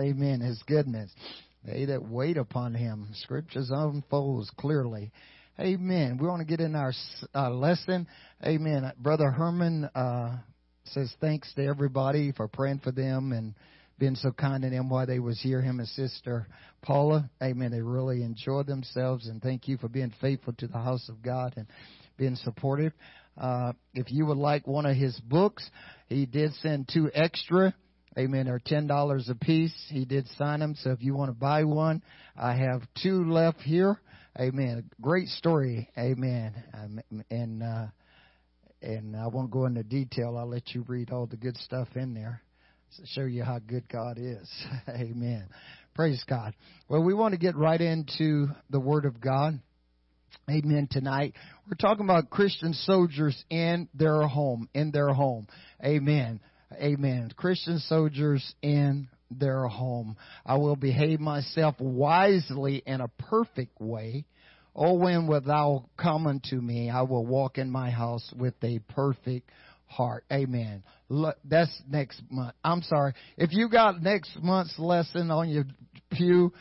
Amen. His goodness. They that wait upon him. Scriptures unfolds clearly. Amen. We want to get in our uh, lesson. Amen. Brother Herman uh, says thanks to everybody for praying for them and being so kind to them while they was here. Him and Sister Paula. Amen. They really enjoyed themselves and thank you for being faithful to the house of God and being supportive. Uh, if you would like one of his books, he did send two extra. Amen. They're ten dollars a piece. He did sign them, so if you want to buy one, I have two left here. Amen. Great story. Amen. Um, and uh, and I won't go into detail. I'll let you read all the good stuff in there to show you how good God is. Amen. Praise God. Well, we want to get right into the Word of God. Amen. Tonight, we're talking about Christian soldiers in their home, in their home. Amen. Amen. Christian soldiers in their home. I will behave myself wisely in a perfect way. Oh, when without coming to me, I will walk in my house with a perfect heart. Amen. Look, that's next month. I'm sorry. If you got next month's lesson on your pew,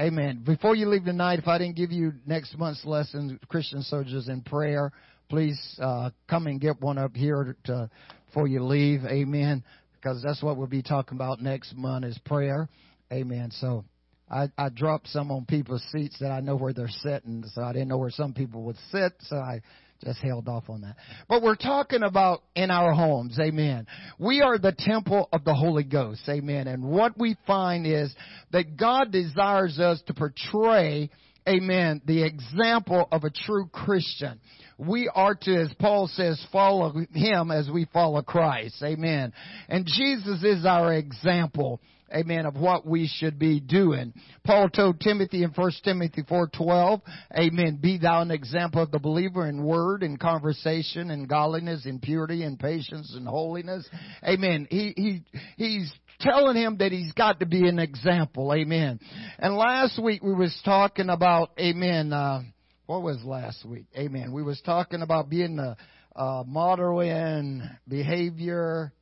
Amen. Before you leave tonight, if I didn't give you next month's lesson, Christian Soldiers in Prayer, please uh, come and get one up here to, before you leave. Amen. Because that's what we'll be talking about next month is prayer. Amen. So I, I dropped some on people's seats that I know where they're sitting, so I didn't know where some people would sit, so I just held off on that. But we're talking about in our homes, amen. We are the temple of the Holy Ghost, amen. And what we find is that God desires us to portray, amen, the example of a true Christian. We are to, as Paul says, follow Him as we follow Christ, amen. And Jesus is our example amen, of what we should be doing. Paul told Timothy in 1 Timothy 4:12, amen, be thou an example of the believer in word and conversation and godliness and purity and patience and holiness. Amen. He he he's telling him that he's got to be an example. Amen. And last week we was talking about amen uh what was last week? Amen. We was talking about being the uh, model in behavior,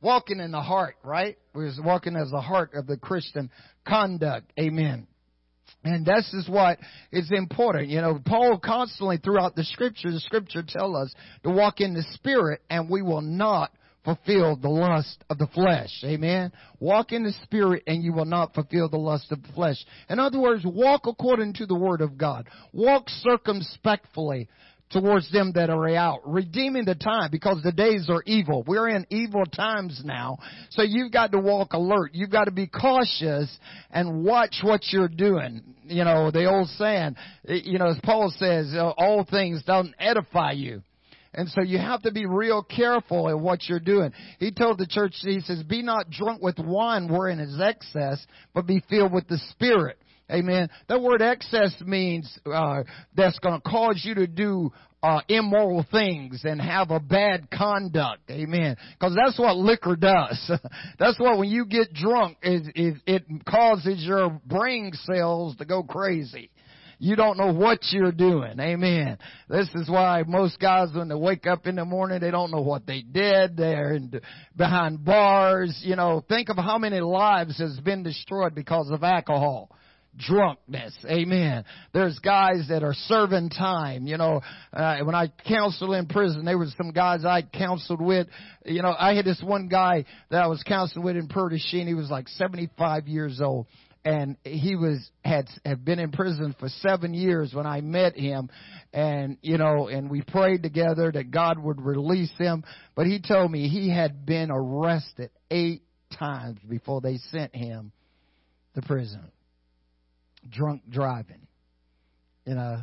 walking in the heart, right? We was walking as the heart of the Christian conduct. Amen. And this is what is important. You know, Paul constantly throughout the scripture, the scripture tell us to walk in the spirit and we will not fulfill the lust of the flesh. Amen. Walk in the spirit and you will not fulfill the lust of the flesh. In other words, walk according to the word of God. Walk circumspectfully towards them that are out, redeeming the time because the days are evil. We're in evil times now. So you've got to walk alert. You've got to be cautious and watch what you're doing. You know, the old saying, you know, as Paul says, all things don't edify you. And so you have to be real careful at what you're doing. He told the church, he says, be not drunk with wine wherein is excess, but be filled with the Spirit. Amen. That word excess means uh, that's going to cause you to do uh, immoral things and have a bad conduct. Amen. Because that's what liquor does. that's what when you get drunk, it, it, it causes your brain cells to go crazy. You don't know what you're doing. Amen. This is why most guys, when they wake up in the morning, they don't know what they did. They're in, behind bars. You know, think of how many lives has been destroyed because of alcohol drunkenness. Amen. There's guys that are serving time. You know, uh, when I counseled in prison, there was some guys I counseled with. You know, I had this one guy that I was counseling with in Purdue. He was like 75 years old. And he was had had been in prison for seven years when I met him, and you know, and we prayed together that God would release him. But he told me he had been arrested eight times before they sent him to prison drunk driving. You know,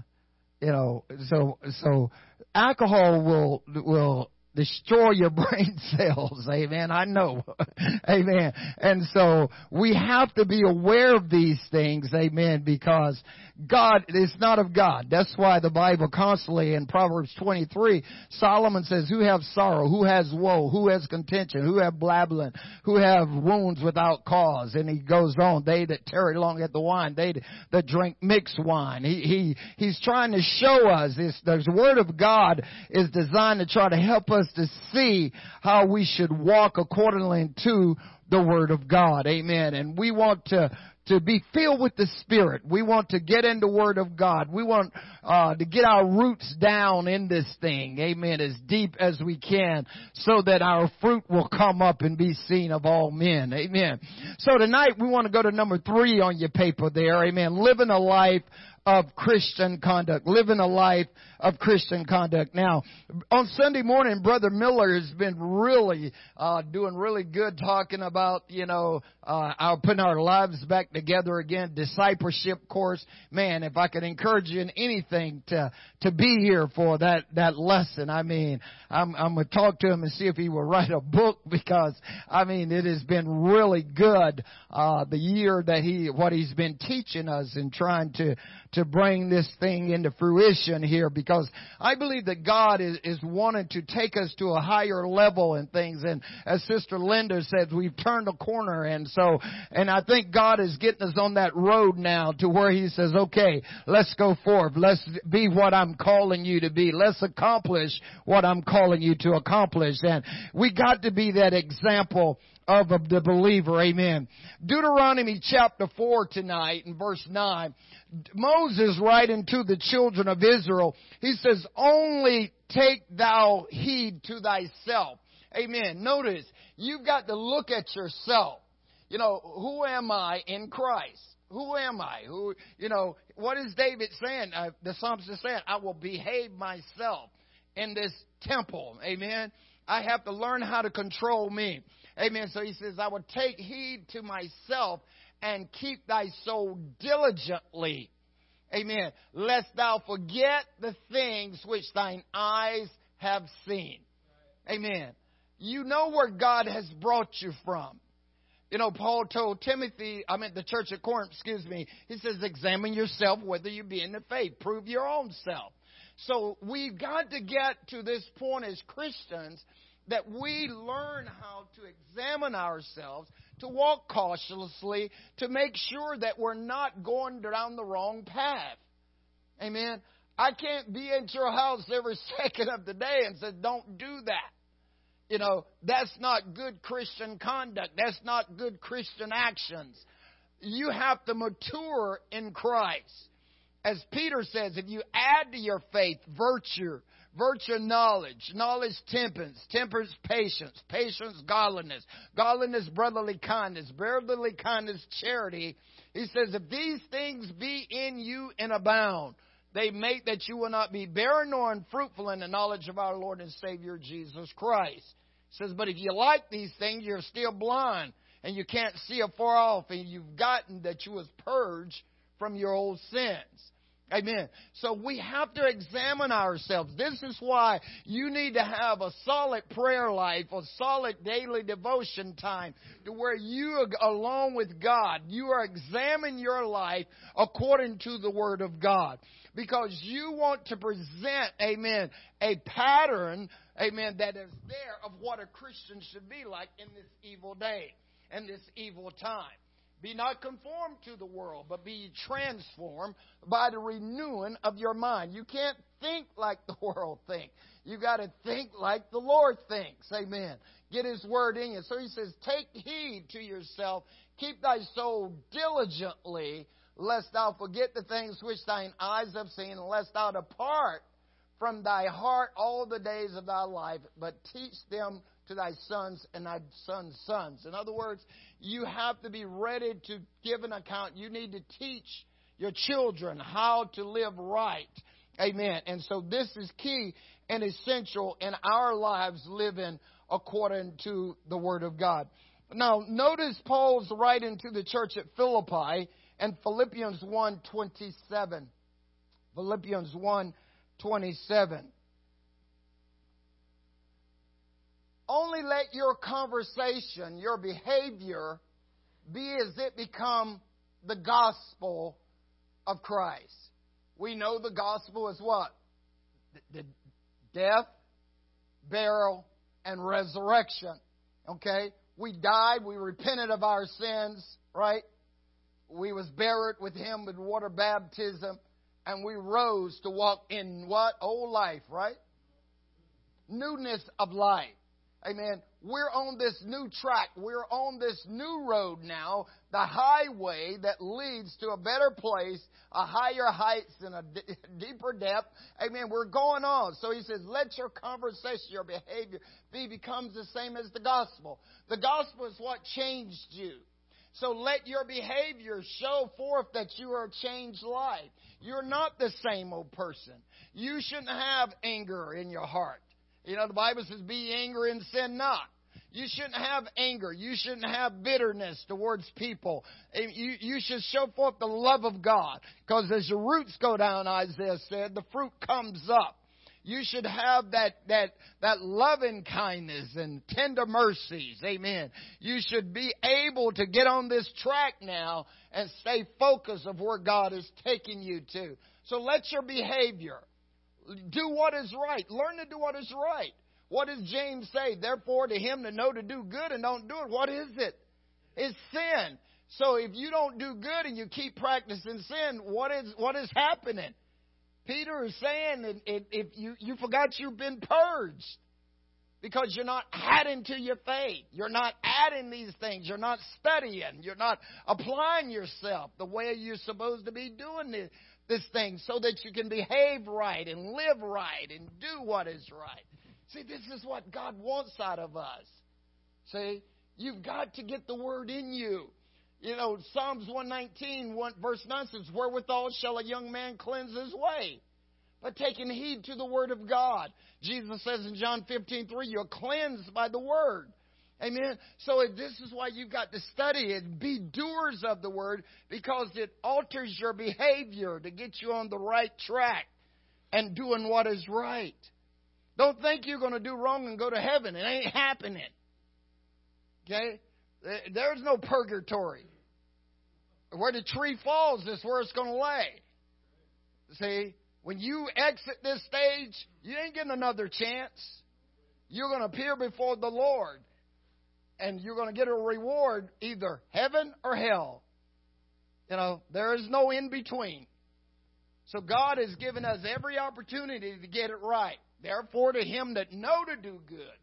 you know, so so alcohol will will destroy your brain cells. Amen. I know. Amen. And so we have to be aware of these things. Amen. Because God is not of God. That's why the Bible constantly in Proverbs 23, Solomon says, who have sorrow, who has woe, who has contention, who have blabbling, who have wounds without cause. And he goes on, they that tarry long at the wine, they that drink mixed wine. He, he, he's trying to show us this, the word of God is designed to try to help us us to see how we should walk accordingly to the Word of God. Amen. And we want to to be filled with the Spirit. We want to get in the Word of God. We want uh, to get our roots down in this thing, amen, as deep as we can, so that our fruit will come up and be seen of all men, amen. So tonight we want to go to number three on your paper there, amen. Living a life of Christian conduct, living a life of Christian conduct. Now, on Sunday morning, Brother Miller has been really uh, doing really good talking about, you know, uh, our putting our lives back together again, discipleship course. Man, if I could encourage you in anything to to be here for that that lesson, I mean, I'm I'm gonna talk to him and see if he will write a book because I mean it has been really good uh, the year that he what he's been teaching us and trying to to bring this thing into fruition here because I believe that God is, is wanting to take us to a higher level in things. And as Sister Linda says, we've turned a corner. And so, and I think God is getting us on that road now to where He says, okay, let's go forth. Let's be what I'm calling you to be. Let's accomplish what I'm calling you to accomplish. And we got to be that example of the believer. Amen. Deuteronomy chapter 4 tonight in verse 9. Moses writing to the children of Israel, he says, only take thou heed to thyself. Amen. Notice, you've got to look at yourself. You know, who am I in Christ? Who am I? Who, you know, what is David saying? Uh, the psalmist is saying, I will behave myself in this temple. Amen. I have to learn how to control me. Amen. So he says, I will take heed to myself and keep thy soul diligently. Amen. Lest thou forget the things which thine eyes have seen. Amen. You know where God has brought you from. You know, Paul told Timothy, I mean the church at Corinth, excuse me, he says, examine yourself whether you be in the faith. Prove your own self. So we've got to get to this point as Christians that we learn how to examine ourselves, to walk cautiously, to make sure that we're not going down the wrong path. Amen. I can't be at your house every second of the day and say, don't do that. You know, that's not good Christian conduct. That's not good Christian actions. You have to mature in Christ. As Peter says, if you add to your faith virtue, Virtue, knowledge. Knowledge, temperance. Temperance, patience. Patience, godliness. Godliness, brotherly kindness. Brotherly kindness, charity. He says, if these things be in you and abound, they make that you will not be barren nor unfruitful in the knowledge of our Lord and Savior Jesus Christ. He says, but if you like these things, you're still blind and you can't see afar off and you've gotten that you was purged from your old sins. Amen. So we have to examine ourselves. This is why you need to have a solid prayer life, a solid daily devotion time to where you, along with God, you are examining your life according to the Word of God. Because you want to present, amen, a pattern, amen, that is there of what a Christian should be like in this evil day, in this evil time. Be not conformed to the world, but be transformed by the renewing of your mind. You can't think like the world thinks. You got to think like the Lord thinks. Amen. Get His word in you. So He says, Take heed to yourself, keep thy soul diligently, lest thou forget the things which thine eyes have seen, and lest thou depart from thy heart all the days of thy life, but teach them to thy sons and thy sons' sons. In other words, you have to be ready to give an account. You need to teach your children how to live right. Amen. And so this is key and essential in our lives living according to the Word of God. Now, notice Paul's writing to the church at Philippi and Philippians 1.27. Philippians 1.27. Only let your conversation, your behavior, be as it become the gospel of Christ. We know the gospel is what? The death, burial, and resurrection. Okay? We died, we repented of our sins, right? We was buried with him with water baptism, and we rose to walk in what? Old life, right? Newness of life. Amen. We're on this new track. We're on this new road now, the highway that leads to a better place, a higher heights and a d- deeper depth. Amen. We're going on. So he says, let your conversation, your behavior be becomes the same as the gospel. The gospel is what changed you. So let your behavior show forth that you are a changed life. You're not the same old person. You shouldn't have anger in your heart. You know, the Bible says, be angry and sin not. You shouldn't have anger. You shouldn't have bitterness towards people. You, you should show forth the love of God. Because as your roots go down, Isaiah said, the fruit comes up. You should have that, that, that loving kindness and tender mercies. Amen. You should be able to get on this track now and stay focused of where God is taking you to. So let your behavior do what is right. Learn to do what is right. What does James say? Therefore, to him to know to do good and don't do it, what is it? It's sin. So if you don't do good and you keep practicing sin, what is what is happening? Peter is saying that if you you forgot you've been purged because you're not adding to your faith. You're not adding these things. You're not studying. You're not applying yourself the way you're supposed to be doing this this thing so that you can behave right and live right and do what is right. See, this is what God wants out of us. See, you've got to get the word in you. You know, Psalms 119, 1, verse 9 says, Wherewithal shall a young man cleanse his way? But taking heed to the word of God. Jesus says in John 15, 3, you're cleansed by the word. Amen. So this is why you've got to study it. Be doers of the word because it alters your behavior to get you on the right track and doing what is right. Don't think you're going to do wrong and go to heaven. It ain't happening. Okay? There's no purgatory. Where the tree falls is where it's going to lay. See, when you exit this stage, you ain't getting another chance. You're going to appear before the Lord and you're going to get a reward either heaven or hell. You know, there is no in between. So God has given us every opportunity to get it right. Therefore, to him that know to do good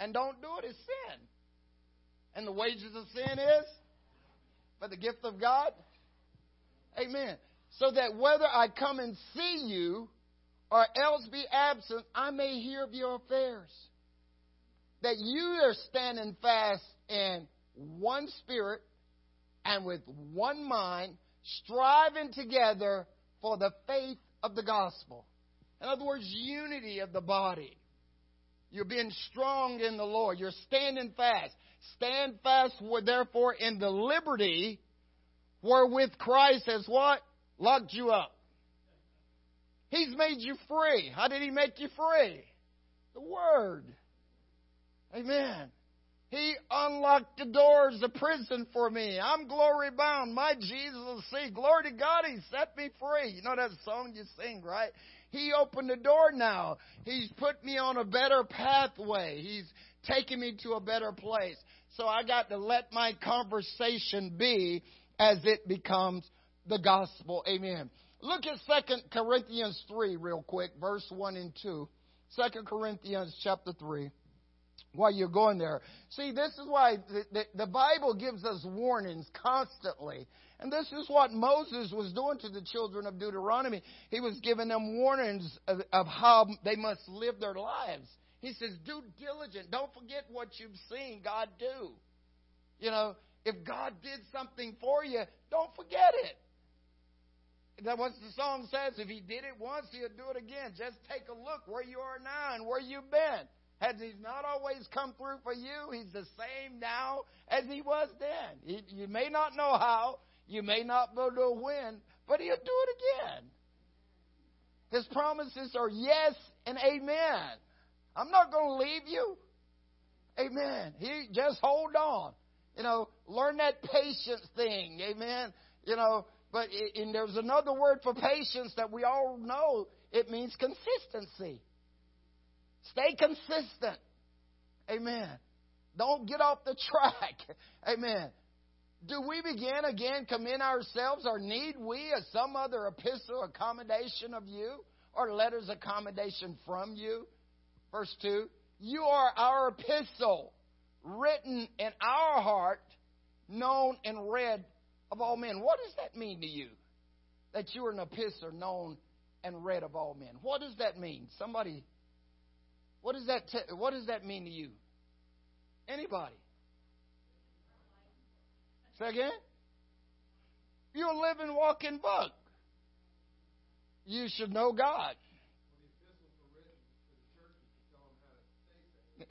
and don't do it is sin. And the wages of sin is? But the gift of God? Amen. So that whether I come and see you or else be absent, I may hear of your affairs that you are standing fast in one spirit and with one mind, striving together for the faith of the gospel. In other words, unity of the body. You're being strong in the Lord. You're standing fast. Stand fast, therefore, in the liberty wherewith Christ has what? Locked you up. He's made you free. How did He make you free? The Word. Amen. He unlocked the doors of prison for me. I'm glory bound. My Jesus will see. Glory to God, He set me free. You know that song you sing, right? He opened the door now. He's put me on a better pathway. He's taken me to a better place. So I got to let my conversation be as it becomes the gospel. Amen. Look at Second Corinthians 3 real quick, verse 1 and 2. 2 Corinthians chapter 3 while you're going there. See, this is why the, the, the, Bible gives us warnings constantly. And this is what Moses was doing to the children of Deuteronomy. He was giving them warnings of, of how they must live their lives. He says, do diligent. Don't forget what you've seen God do. You know, if God did something for you, don't forget it. That what the song says. If he did it once, he'll do it again. Just take a look where you are now and where you've been. Has He not always come through for you? He's the same now as He was then. He, you may not know how, you may not know when, but He'll do it again. His promises are yes and amen. I'm not going to leave you. Amen. He just hold on. You know, learn that patience thing. Amen. You know, but and there's another word for patience that we all know. It means consistency. Stay consistent. Amen. Don't get off the track. Amen. Do we begin again commend ourselves or need we as some other epistle accommodation of you or letters accommodation from you? Verse 2 You are our epistle, written in our heart, known and read of all men. What does that mean to you? That you are an epistle known and read of all men. What does that mean? Somebody, what does that, te- what does that mean to you? Anybody? Say again? You're a living, walking book. You should know God.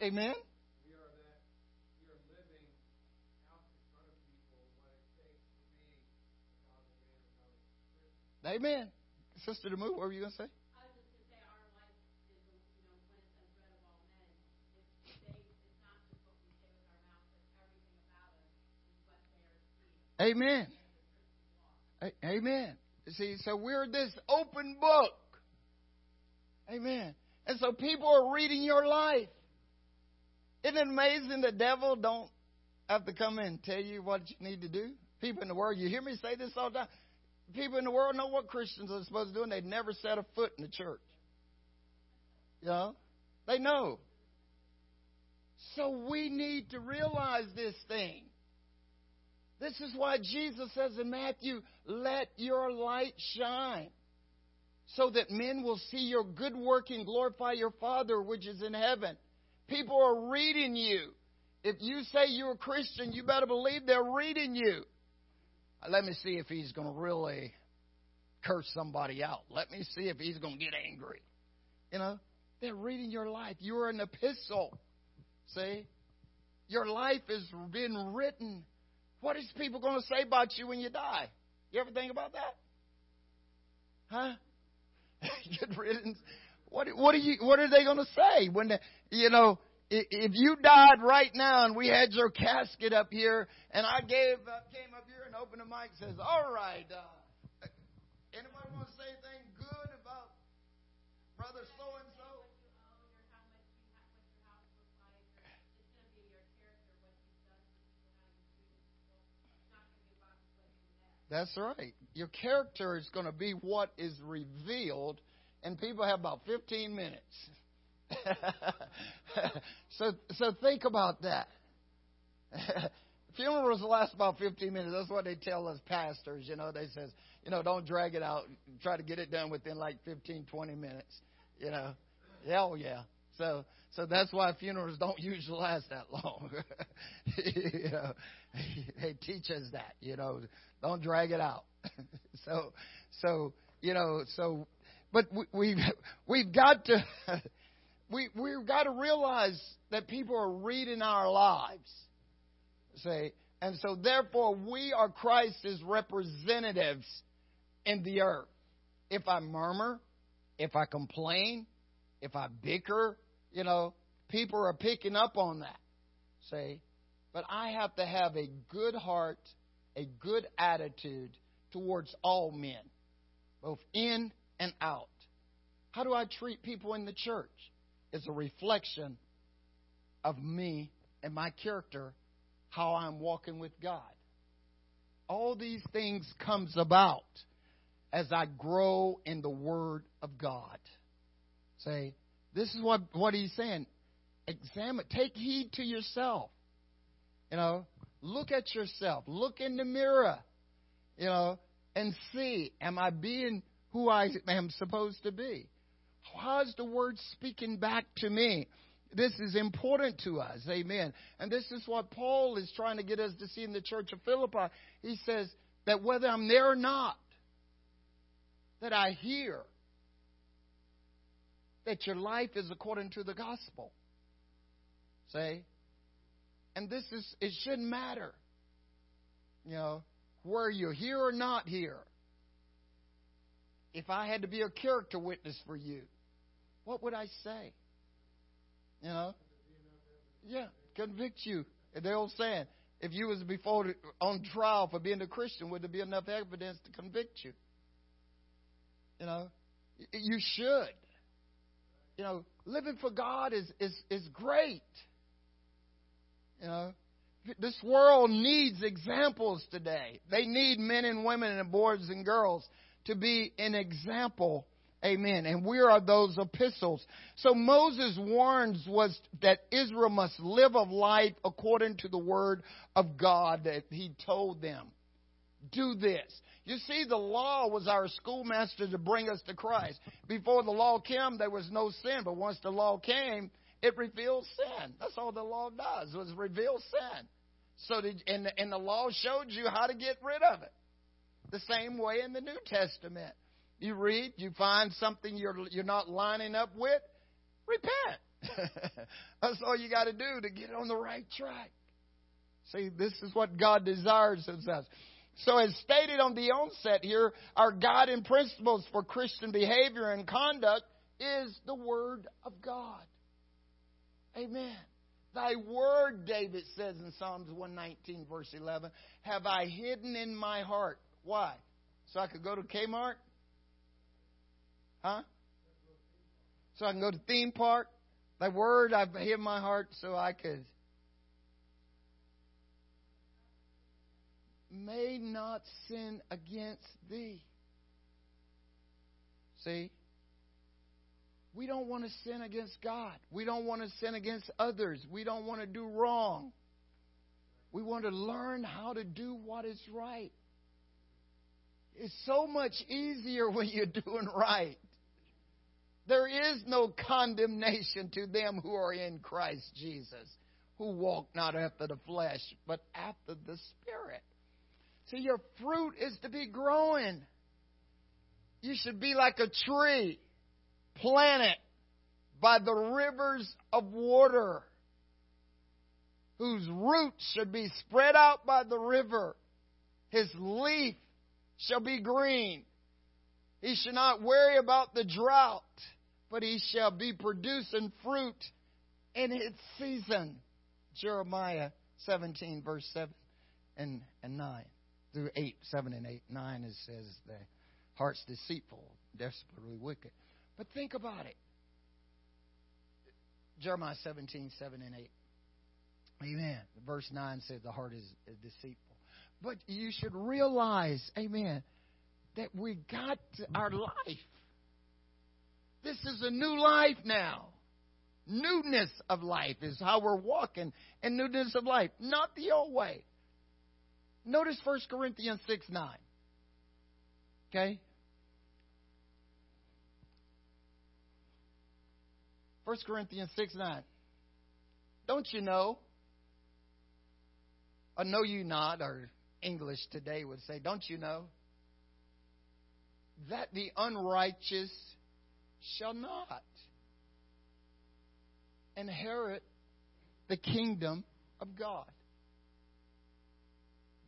Amen? Amen. Sister to what were you going to say? Amen. Amen. See, so we're this open book. Amen. And so people are reading your life. Isn't it amazing the devil don't have to come in and tell you what you need to do? People in the world, you hear me say this all the time. People in the world know what Christians are supposed to do, and they've never set a foot in the church. You know? They know. So we need to realize this thing. This is why Jesus says in Matthew, let your light shine so that men will see your good work and glorify your Father which is in heaven. People are reading you. If you say you're a Christian, you better believe they're reading you. Uh, let me see if he's going to really curse somebody out. Let me see if he's going to get angry. You know, they're reading your life. You're an epistle. See? Your life has been written what is people going to say about you when you die? You ever think about that? Huh? Good riddance. What what are you what are they going to say when the, you know if you died right now and we had your casket up here and I gave uh, came up here and opened the mic and says, "All right, uh, anybody want to say anything good about brother so and so?" That's right. Your character is going to be what is revealed, and people have about 15 minutes. so, so think about that. Funerals last about 15 minutes. That's what they tell us pastors. You know, they says, you know, don't drag it out. Try to get it done within like 15, 20 minutes. You know, hell yeah. So, so that's why funerals don't usually last that long. you know, they teach us that. You know, don't drag it out. so, so you know, so, but we, we've we've got to we we've got to realize that people are reading our lives. Say, and so therefore we are Christ's representatives in the earth. If I murmur, if I complain, if I bicker, you know, people are picking up on that. Say, but I have to have a good heart a good attitude towards all men, both in and out. How do I treat people in the church? It's a reflection of me and my character, how I'm walking with God. All these things comes about as I grow in the Word of God. Say, this is what, what he's saying. Examine, take heed to yourself. You know, Look at yourself. Look in the mirror, you know, and see, am I being who I am supposed to be? How's the word speaking back to me? This is important to us. Amen. And this is what Paul is trying to get us to see in the church of Philippi. He says that whether I'm there or not, that I hear that your life is according to the gospel. Say, and this is, it shouldn't matter. You know, were you here or not here? If I had to be a character witness for you, what would I say? You know? Yeah, convict you. The old saying, if you was before on trial for being a Christian, would there be enough evidence to convict you? You know, you should. You know, living for God is is is great. You know, this world needs examples today. They need men and women and boys and girls to be an example Amen. And we are those epistles. So Moses warns was that Israel must live a life according to the word of God that he told them. Do this. You see, the law was our schoolmaster to bring us to Christ. Before the law came, there was no sin, but once the law came, it reveals sin. That's all the law does, was reveal sin. So, the, and, and the law showed you how to get rid of it. The same way in the New Testament. You read, you find something you're, you're not lining up with, repent. That's all you got to do to get on the right track. See, this is what God desires of us. So, as stated on the onset here, our guiding principles for Christian behavior and conduct is the Word of God. Amen. Thy word, David says in Psalms 119, verse 11, have I hidden in my heart. Why? So I could go to Kmart? Huh? So I can go to theme park. Thy word I've hid in my heart so I could. May not sin against thee. See? We don't want to sin against God. We don't want to sin against others. We don't want to do wrong. We want to learn how to do what is right. It's so much easier when you're doing right. There is no condemnation to them who are in Christ Jesus, who walk not after the flesh, but after the Spirit. See, your fruit is to be growing. You should be like a tree planted by the rivers of water, whose roots should be spread out by the river. His leaf shall be green. He shall not worry about the drought but he shall be producing fruit in its season. Jeremiah 17, verse 7 and, and 9 through 8, 7 and 8. 9 it says the heart's deceitful, desperately wicked. But think about it. Jeremiah 17, 7 and 8. Amen. Verse 9 says the heart is, is deceitful. But you should realize, amen, that we got our life this is a new life now. Newness of life is how we're walking and newness of life, not the old way. Notice 1 Corinthians 6 9. Okay? 1 Corinthians 6 9. Don't you know? Or know you not, or English today would say, don't you know? That the unrighteous shall not inherit the kingdom of God.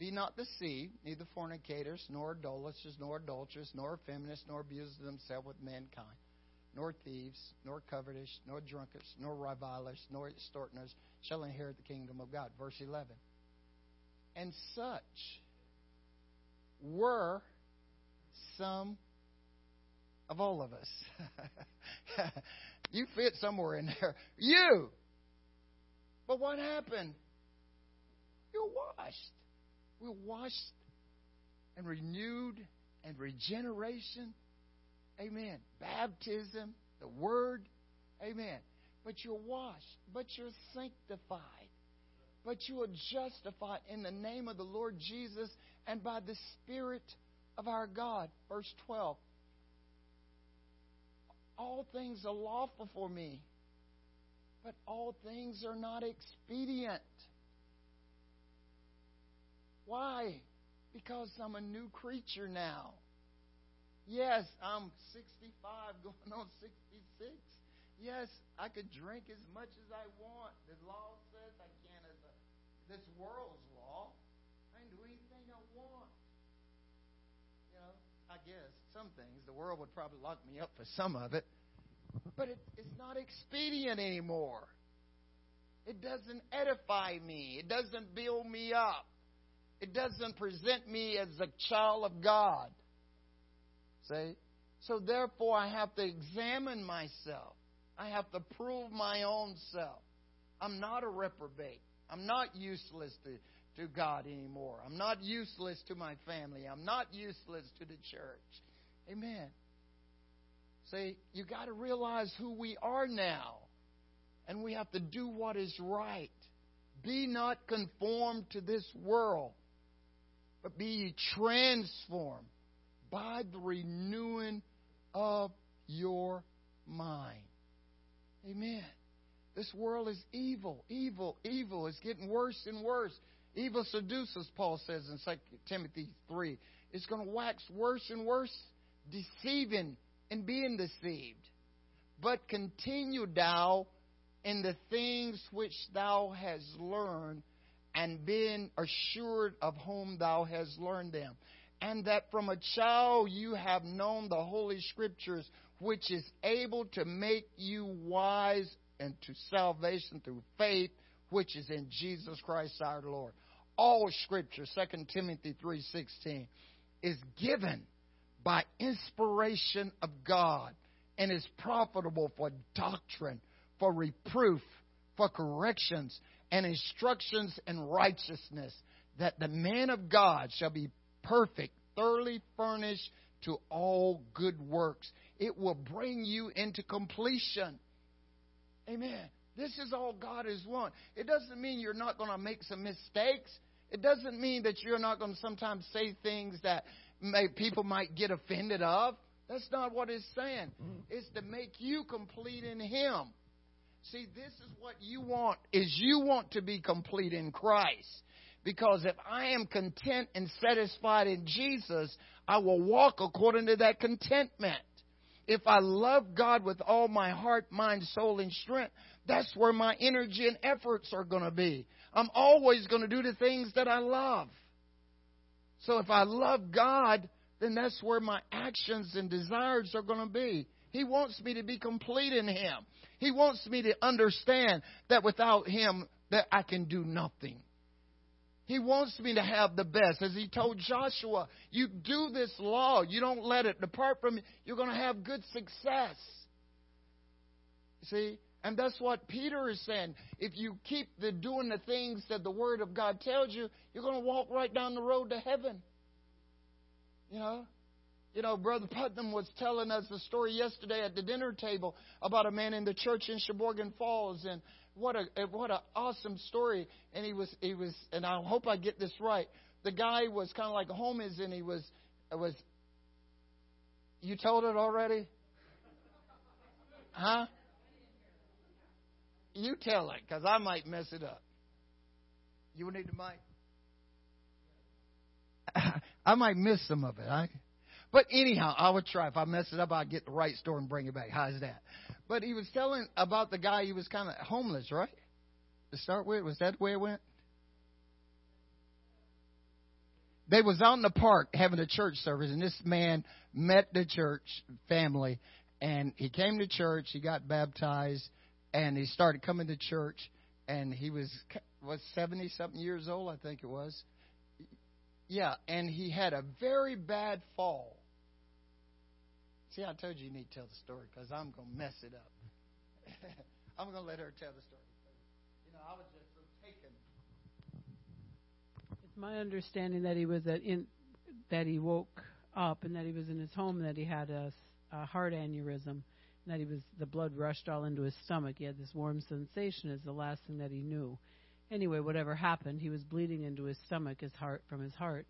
Be not deceived, neither fornicators, nor idolaters, nor adulterers, nor effeminate, nor abusers themselves with mankind, nor thieves, nor covetous, nor drunkards, nor revilers, nor extortioners shall inherit the kingdom of God. Verse 11. And such were some of all of us. you fit somewhere in there. You. But what happened? You're washed. We're washed and renewed and regeneration. Amen. Baptism, the Word. Amen. But you're washed. But you're sanctified. But you are justified in the name of the Lord Jesus and by the Spirit of our God. Verse 12 all things are lawful for me, but all things are not expedient. Why? Because I'm a new creature now. Yes, I'm 65 going on 66. Yes, I could drink as much as I want. The law says I can as a, this world's law. I can do anything I want. You know, I guess some things. The world would probably lock me up for some of it. But it, it's not expedient anymore. It doesn't edify me. It doesn't build me up. It doesn't present me as a child of God. See? So therefore, I have to examine myself. I have to prove my own self. I'm not a reprobate. I'm not useless to, to God anymore. I'm not useless to my family. I'm not useless to the church. Amen. See, you got to realize who we are now. And we have to do what is right. Be not conformed to this world, but be ye transformed by the renewing of your mind. Amen. This world is evil, evil, evil. It's getting worse and worse. Evil seduces, Paul says in 2 Timothy 3. It's going to wax worse and worse, deceiving and being deceived. But continue thou in the things which thou hast learned, and been assured of whom thou hast learned them. And that from a child you have known the Holy Scriptures, which is able to make you wise unto salvation through faith, which is in Jesus Christ our Lord. All Scripture, 2 Timothy 3.16, is given by inspiration of God and is profitable for doctrine, for reproof, for corrections, and instructions in righteousness, that the man of God shall be perfect, thoroughly furnished to all good works. It will bring you into completion. Amen. This is all God has want. It doesn't mean you're not going to make some mistakes. It doesn't mean that you're not going to sometimes say things that may, people might get offended of. That's not what it's saying. Mm-hmm. It's to make you complete in Him. See, this is what you want, is you want to be complete in Christ. Because if I am content and satisfied in Jesus, I will walk according to that contentment. If I love God with all my heart, mind, soul, and strength, that's where my energy and efforts are going to be. I'm always going to do the things that I love. So if I love God, then that's where my actions and desires are going to be. He wants me to be complete in Him. He wants me to understand that without Him, that I can do nothing. He wants me to have the best. As he told Joshua, you do this law, you don't let it depart from you, you're going to have good success. See? And that's what Peter is saying. If you keep the, doing the things that the Word of God tells you, you're going to walk right down the road to heaven. You know? You know, Brother Putnam was telling us a story yesterday at the dinner table about a man in the church in Sheboygan Falls, and what a what an awesome story. And he was he was, and I hope I get this right. The guy was kind of like homeless, and he was was. You told it already, huh? You tell it, because I might mess it up. You need the mic. I might miss some of it. I, but anyhow, I would try. If I mess it up, I'd get the right store and bring it back. How's that? But he was telling about the guy. He was kind of homeless, right? To start with, was that the way it went? They was out in the park having a church service, and this man met the church family, and he came to church. He got baptized, and he started coming to church. And he was was seventy something years old, I think it was. Yeah, and he had a very bad fall See, I told you you need to tell the story because I'm going to mess it up. I'm going to let her tell the story. You know, I was just so taken. It's my understanding that he was at in that he woke up and that he was in his home and that he had a, a heart aneurysm and that he was the blood rushed all into his stomach. He had this warm sensation is the last thing that he knew. Anyway, whatever happened, he was bleeding into his stomach, his heart from his heart,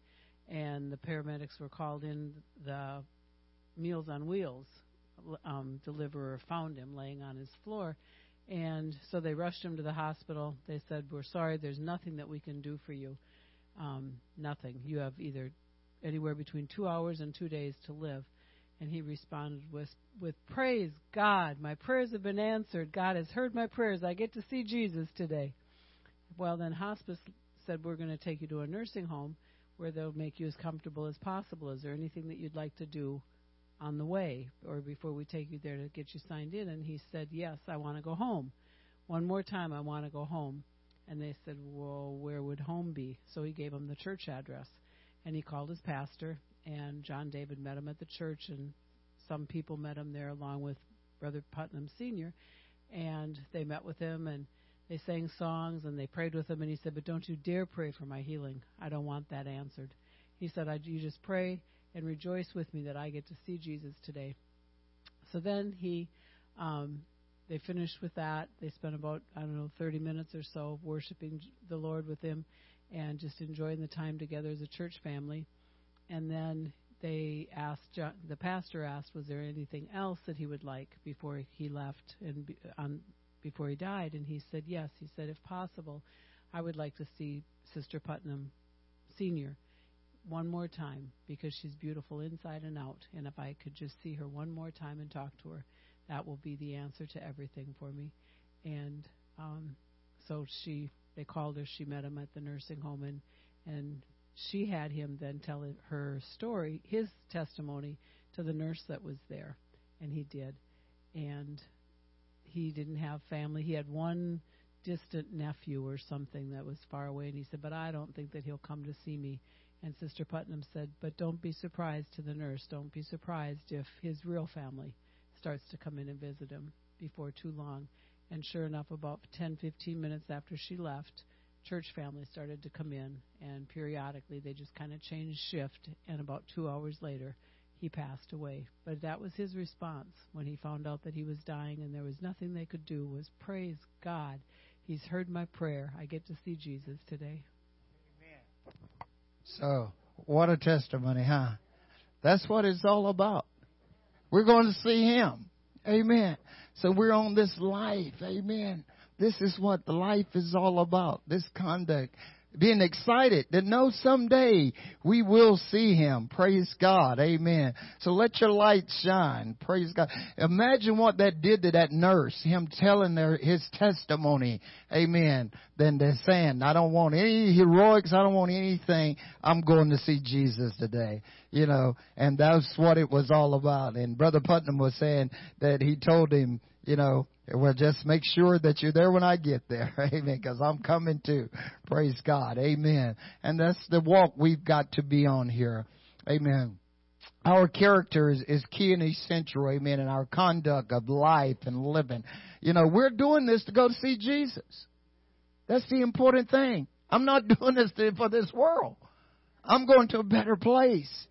and the paramedics were called in. The Meals on Wheels um, deliverer found him laying on his floor. And so they rushed him to the hospital. They said, We're sorry, there's nothing that we can do for you. Um, nothing. You have either anywhere between two hours and two days to live. And he responded with, with praise God, my prayers have been answered. God has heard my prayers. I get to see Jesus today. Well, then hospice said, We're going to take you to a nursing home where they'll make you as comfortable as possible. Is there anything that you'd like to do on the way or before we take you there to get you signed in? And he said, Yes, I want to go home. One more time, I want to go home. And they said, Well, where would home be? So he gave them the church address. And he called his pastor, and John David met him at the church, and some people met him there along with Brother Putnam Sr. And they met with him, and they sang songs, and they prayed with him. And he said, But don't you dare pray for my healing. I don't want that answered. He said, I, You just pray and rejoice with me that I get to see Jesus today. so then he, um, they finished with that. They spent about I don't know 30 minutes or so worshiping the Lord with him, and just enjoying the time together as a church family. And then they asked the pastor asked, was there anything else that he would like before he left and on before he died? And he said yes. He said if possible, I would like to see Sister Putnam Senior one more time because she's beautiful inside and out. And if I could just see her one more time and talk to her, that will be the answer to everything for me. And um, so she, they called her. She met him at the nursing home, and and she had him then tell her story, his testimony to the nurse that was there, and he did. And he didn't have family. He had one distant nephew or something that was far away, and he said, "But I don't think that he'll come to see me." And Sister Putnam said, But don't be surprised to the nurse. Don't be surprised if his real family starts to come in and visit him before too long. And sure enough, about 10, 15 minutes after she left, church family started to come in, and periodically they just kind of changed shift. And about two hours later, he passed away. But that was his response when he found out that he was dying, and there was nothing they could do. Was praise God, He's heard my prayer. I get to see Jesus today. So, what a testimony, huh? That's what it's all about. We're going to see Him. Amen. So we're on this life. Amen. This is what the life is all about. This conduct being excited to know someday we will see him. Praise God. Amen. So let your light shine. Praise God. Imagine what that did to that nurse, him telling their, his testimony. Amen. Then they're saying, I don't want any heroics. I don't want anything. I'm going to see Jesus today. You know, and that's what it was all about. And Brother Putnam was saying that he told him, you know, well, just make sure that you're there when I get there. Amen. Because I'm coming too. Praise God. Amen. And that's the walk we've got to be on here. Amen. Our character is, is key and essential. Amen. In our conduct of life and living. You know, we're doing this to go to see Jesus. That's the important thing. I'm not doing this for this world. I'm going to a better place.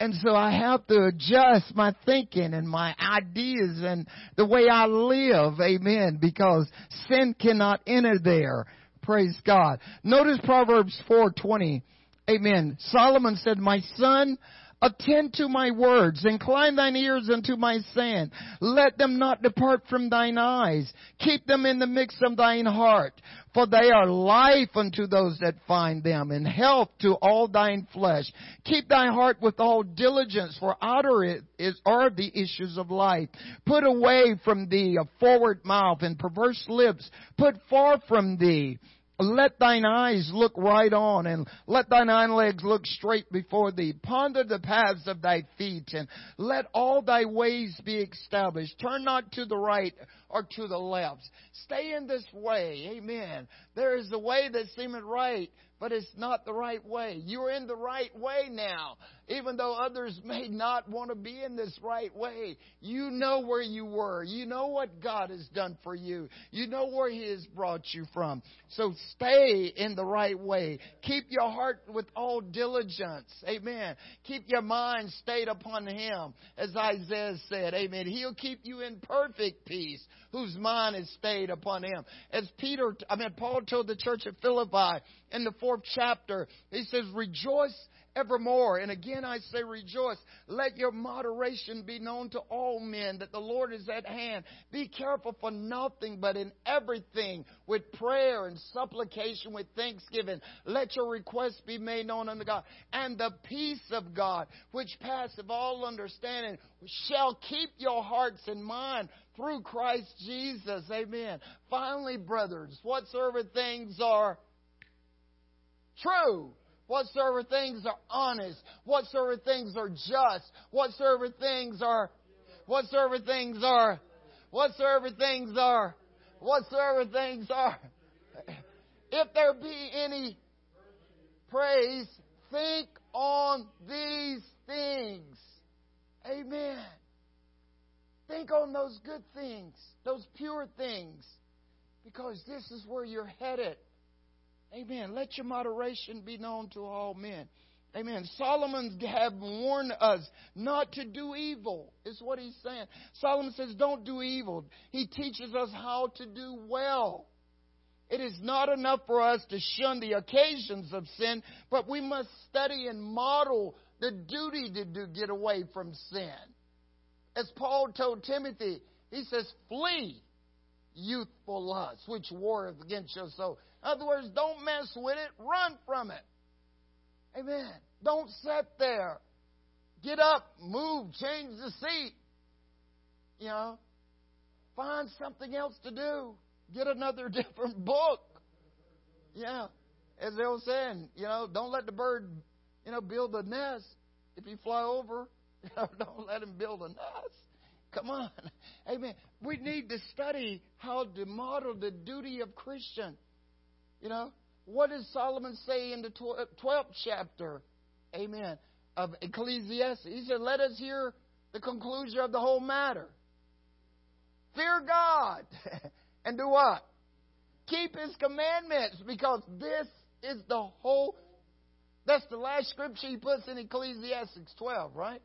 And so I have to adjust my thinking and my ideas and the way I live. Amen. Because sin cannot enter there. Praise God. Notice Proverbs 4:20. Amen. Solomon said, "My son, Attend to my words, incline thine ears unto my saying. Let them not depart from thine eyes. Keep them in the midst of thine heart. For they are life unto those that find them, and health to all thine flesh. Keep thy heart with all diligence, for out of it are the issues of life. Put away from thee a forward mouth and perverse lips. Put far from thee let thine eyes look right on and let thine hind legs look straight before thee. Ponder the paths of thy feet and let all thy ways be established. Turn not to the right or to the left. Stay in this way. Amen. There is a way that seemeth right, but it's not the right way. You're in the right way now. Even though others may not want to be in this right way, you know where you were. You know what God has done for you. You know where He has brought you from. So stay in the right way. Keep your heart with all diligence. Amen. Keep your mind stayed upon Him. As Isaiah said, Amen. He'll keep you in perfect peace whose mind is stayed upon him. As Peter, I mean, Paul told the church at Philippi in the fourth chapter, he says, rejoice evermore. And again I say rejoice. Let your moderation be known to all men that the Lord is at hand. Be careful for nothing, but in everything with prayer and supplication with thanksgiving. Let your requests be made known unto God. And the peace of God, which passeth all understanding, shall keep your hearts and mind through Christ Jesus. Amen. Finally, brothers, whatsoever things are true, whatsoever things are honest, whatsoever things are just, whatsoever things are, whatsoever things are, whatsoever things are, whatsoever things are. If there be any praise, think on these things. Amen. Think on those good things, those pure things, because this is where you're headed. Amen. Let your moderation be known to all men. Amen. Solomon have warned us not to do evil, is what he's saying. Solomon says, don't do evil. He teaches us how to do well. It is not enough for us to shun the occasions of sin, but we must study and model the duty to do, get away from sin. As Paul told Timothy, he says, flee youthful lust, which warreth against your soul. In other words, don't mess with it, run from it. Amen. Don't sit there. Get up, move, change the seat. You know, find something else to do. Get another different book. Yeah. As they were saying, you know, don't let the bird, you know, build a nest. If you fly over, you know, don't let him build a nest. Come on. Amen. We need to study how to model the duty of Christian. You know, what does Solomon say in the 12th chapter? Amen. Of Ecclesiastes. He said, Let us hear the conclusion of the whole matter. Fear God. and do what? Keep His commandments because this is the whole. That's the last scripture he puts in Ecclesiastes 12, right?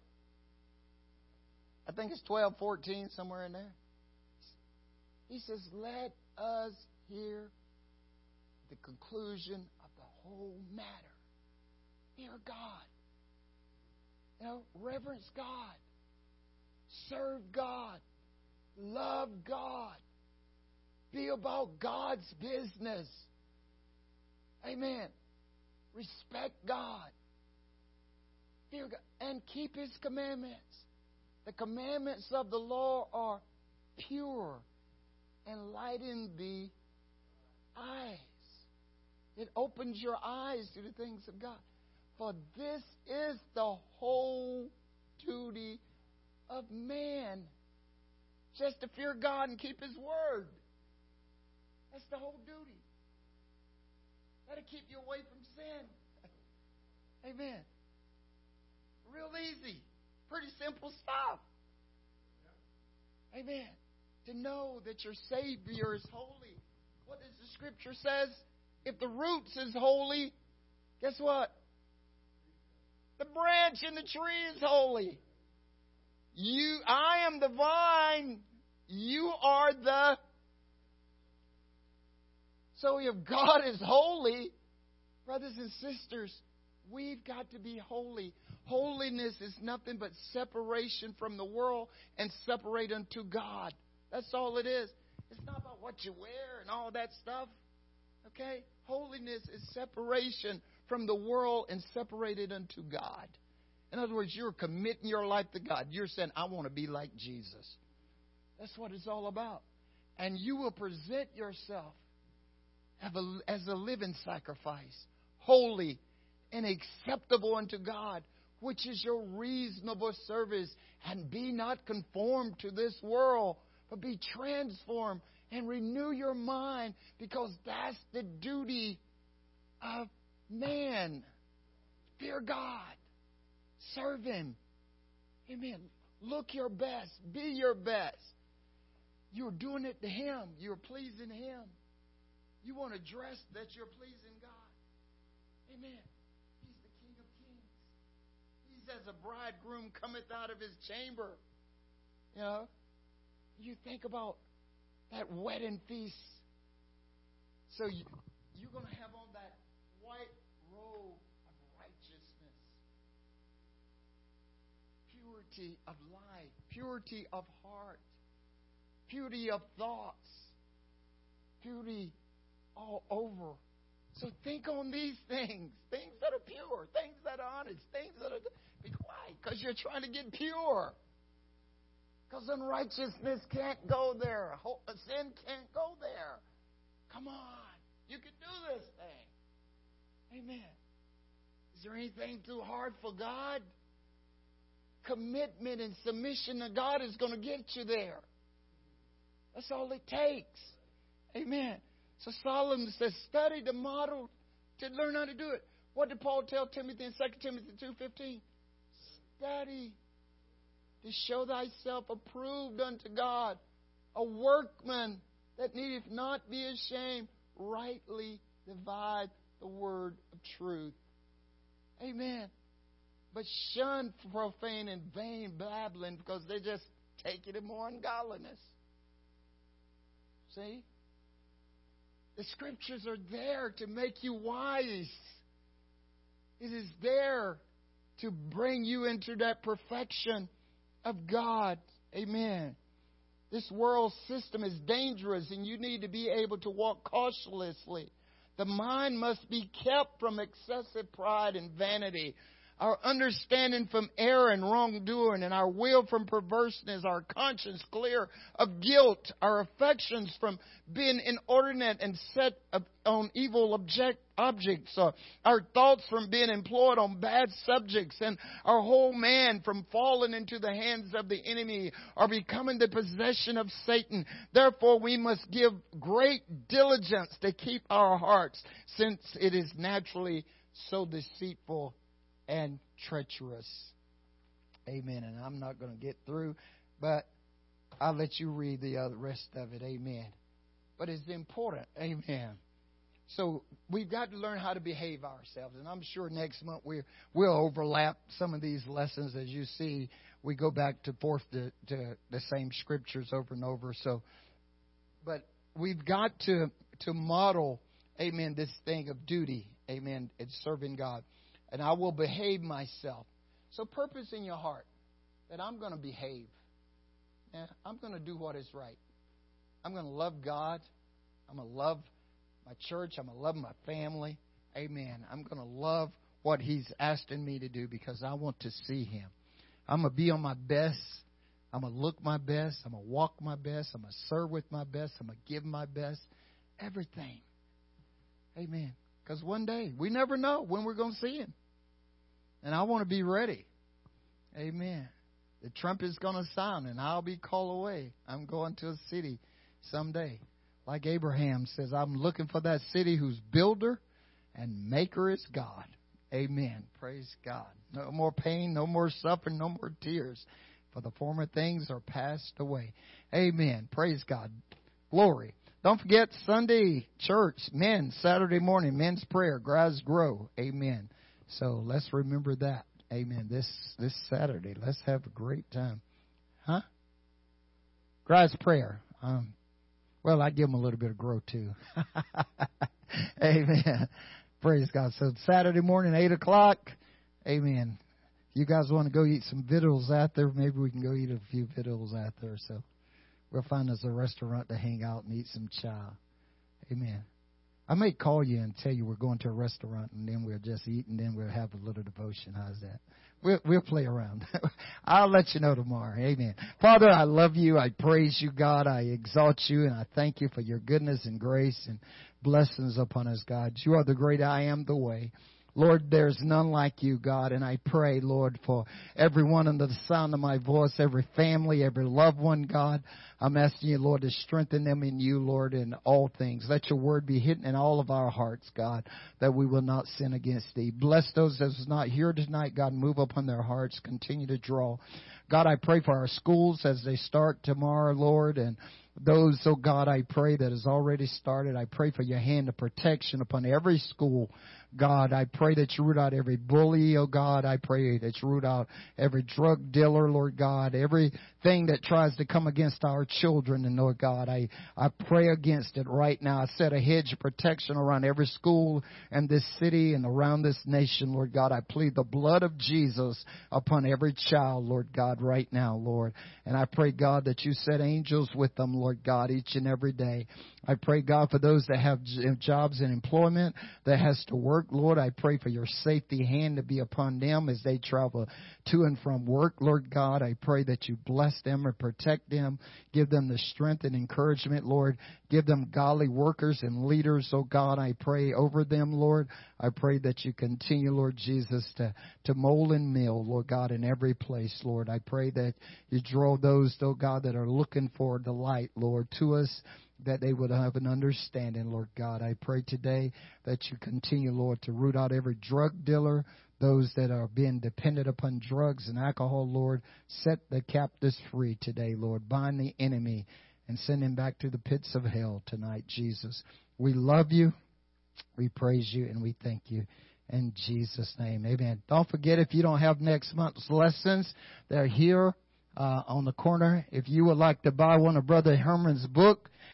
I think it's 12, 14, somewhere in there. He says, Let us hear the conclusion of the whole matter. Hear God. You know, reverence God. Serve God. Love God. Be about God's business. Amen. Respect God. Fear God. And keep His commandments. The commandments of the law are pure, enlighten the eyes. It opens your eyes to the things of God. For this is the whole duty of man. Just to fear God and keep His word. That's the whole duty. That'll keep you away from sin. Amen. Real easy. Pretty simple stuff. Amen. To know that your Savior is holy. What does the Scripture says? If the roots is holy, guess what? The branch in the tree is holy. You, I am the vine. You are the. So if God is holy, brothers and sisters, we've got to be holy. Holiness is nothing but separation from the world and separate unto God. That's all it is. It's not about what you wear and all that stuff. Okay? Holiness is separation from the world and separated unto God. In other words, you're committing your life to God. You're saying, I want to be like Jesus. That's what it's all about. And you will present yourself as a living sacrifice, holy and acceptable unto God, which is your reasonable service. And be not conformed to this world, but be transformed and renew your mind because that's the duty of man. Fear God. Serve Him. Amen. Look your best. Be your best. You're doing it to Him. You're pleasing Him. You want to dress that you're pleasing God. Amen. He's the King of Kings. He's as a bridegroom cometh out of his chamber. You know, you think about that wedding feast. So you, you're going to have on that white robe of righteousness, purity of life, purity of heart, purity of thoughts, purity all over. So think on these things, things that are pure, things that are honest, things that are. Quiet, because you're trying to get pure. Because unrighteousness can't go there. Sin can't go there. Come on. You can do this thing. Amen. Is there anything too hard for God? Commitment and submission to God is going to get you there. That's all it takes. Amen. So Solomon says, study the model to learn how to do it. What did Paul tell Timothy in 2 Timothy 2.15? Study to show thyself approved unto God, a workman that needeth not be ashamed, rightly divide the word of truth. Amen. But shun profane and vain babbling because they're just taking it more ungodliness. See? The scriptures are there to make you wise. It is there to bring you into that perfection of God. Amen. This world system is dangerous and you need to be able to walk cautiously. The mind must be kept from excessive pride and vanity our understanding from error and wrongdoing, and our will from perverseness, our conscience clear of guilt, our affections from being inordinate and set on evil object, objects, uh, our thoughts from being employed on bad subjects, and our whole man from falling into the hands of the enemy or becoming the possession of Satan. Therefore, we must give great diligence to keep our hearts, since it is naturally so deceitful and treacherous. Amen. And I'm not going to get through, but I'll let you read the uh, other rest of it. Amen. But it's important. Amen. So we've got to learn how to behave ourselves, and I'm sure next month we will overlap some of these lessons. As you see, we go back to forth to, to the same scriptures over and over. So, but we've got to to model, Amen, this thing of duty, Amen, and serving God and I will behave myself. So, purpose in your heart that I'm going to behave. Yeah, I'm going to do what is right. I'm going to love God. I'm going to love my church. I'm going to love my family. Amen. I'm going to love what He's asking me to do because I want to see Him. I'm going to be on my best. I'm going to look my best. I'm going to walk my best. I'm going to serve with my best. I'm going to give my best. Everything. Amen. Because one day, we never know when we're going to see Him. And I want to be ready. Amen. The trumpet is going to sound and I'll be called away. I'm going to a city someday. Like Abraham says, I'm looking for that city whose builder and maker is God. Amen. Praise God. No more pain, no more suffering, no more tears. For the former things are passed away. Amen. Praise God. Glory. Don't forget Sunday church, men, Saturday morning, men's prayer, grass grow. Amen. So let's remember that. Amen. This this Saturday, let's have a great time. Huh? God's prayer. Um, well, I give them a little bit of grow too. Amen. Praise God. So Saturday morning, eight o'clock. Amen. You guys want to go eat some victuals out there, maybe we can go eat a few victuals out there. So we'll find us a restaurant to hang out and eat some chow. Amen. I may call you and tell you we're going to a restaurant and then we'll just eat and then we'll have a little devotion. How's that? We'll, we'll play around. I'll let you know tomorrow. Amen. Father, I love you. I praise you, God. I exalt you and I thank you for your goodness and grace and blessings upon us, God. You are the great I am the way. Lord, there's none like you, God, and I pray, Lord, for everyone under the sound of my voice, every family, every loved one, God. I'm asking you, Lord, to strengthen them in you, Lord, in all things. Let your word be hidden in all of our hearts, God, that we will not sin against thee. Bless those that's not here tonight, God. Move upon their hearts. Continue to draw. God, I pray for our schools as they start tomorrow, Lord, and those, oh God, I pray that has already started. I pray for your hand of protection upon every school. God, I pray that you root out every bully, oh God. I pray that you root out every drug dealer, Lord God, everything that tries to come against our children, and Lord God, I, I pray against it right now. I set a hedge of protection around every school in this city and around this nation, Lord God. I plead the blood of Jesus upon every child, Lord God, right now, Lord. And I pray, God, that you set angels with them, Lord God, each and every day. I pray, God, for those that have jobs and employment that has to work, Lord, I pray for your safety hand to be upon them as they travel to and from work, Lord God. I pray that you bless them and protect them, give them the strength and encouragement, Lord. Give them godly workers and leaders, oh God. I pray over them, Lord. I pray that you continue, Lord Jesus, to, to mold and mill, Lord God, in every place, Lord. I pray that you draw those, oh God, that are looking for the light, Lord, to us that they would have an understanding, Lord God. I pray today that you continue, Lord, to root out every drug dealer, those that are being dependent upon drugs and alcohol, Lord. Set the captives free today, Lord. Bind the enemy and send him back to the pits of hell tonight, Jesus. We love you, we praise you, and we thank you. In Jesus' name, amen. Don't forget if you don't have next month's lessons, they're here uh, on the corner. If you would like to buy one of Brother Herman's book,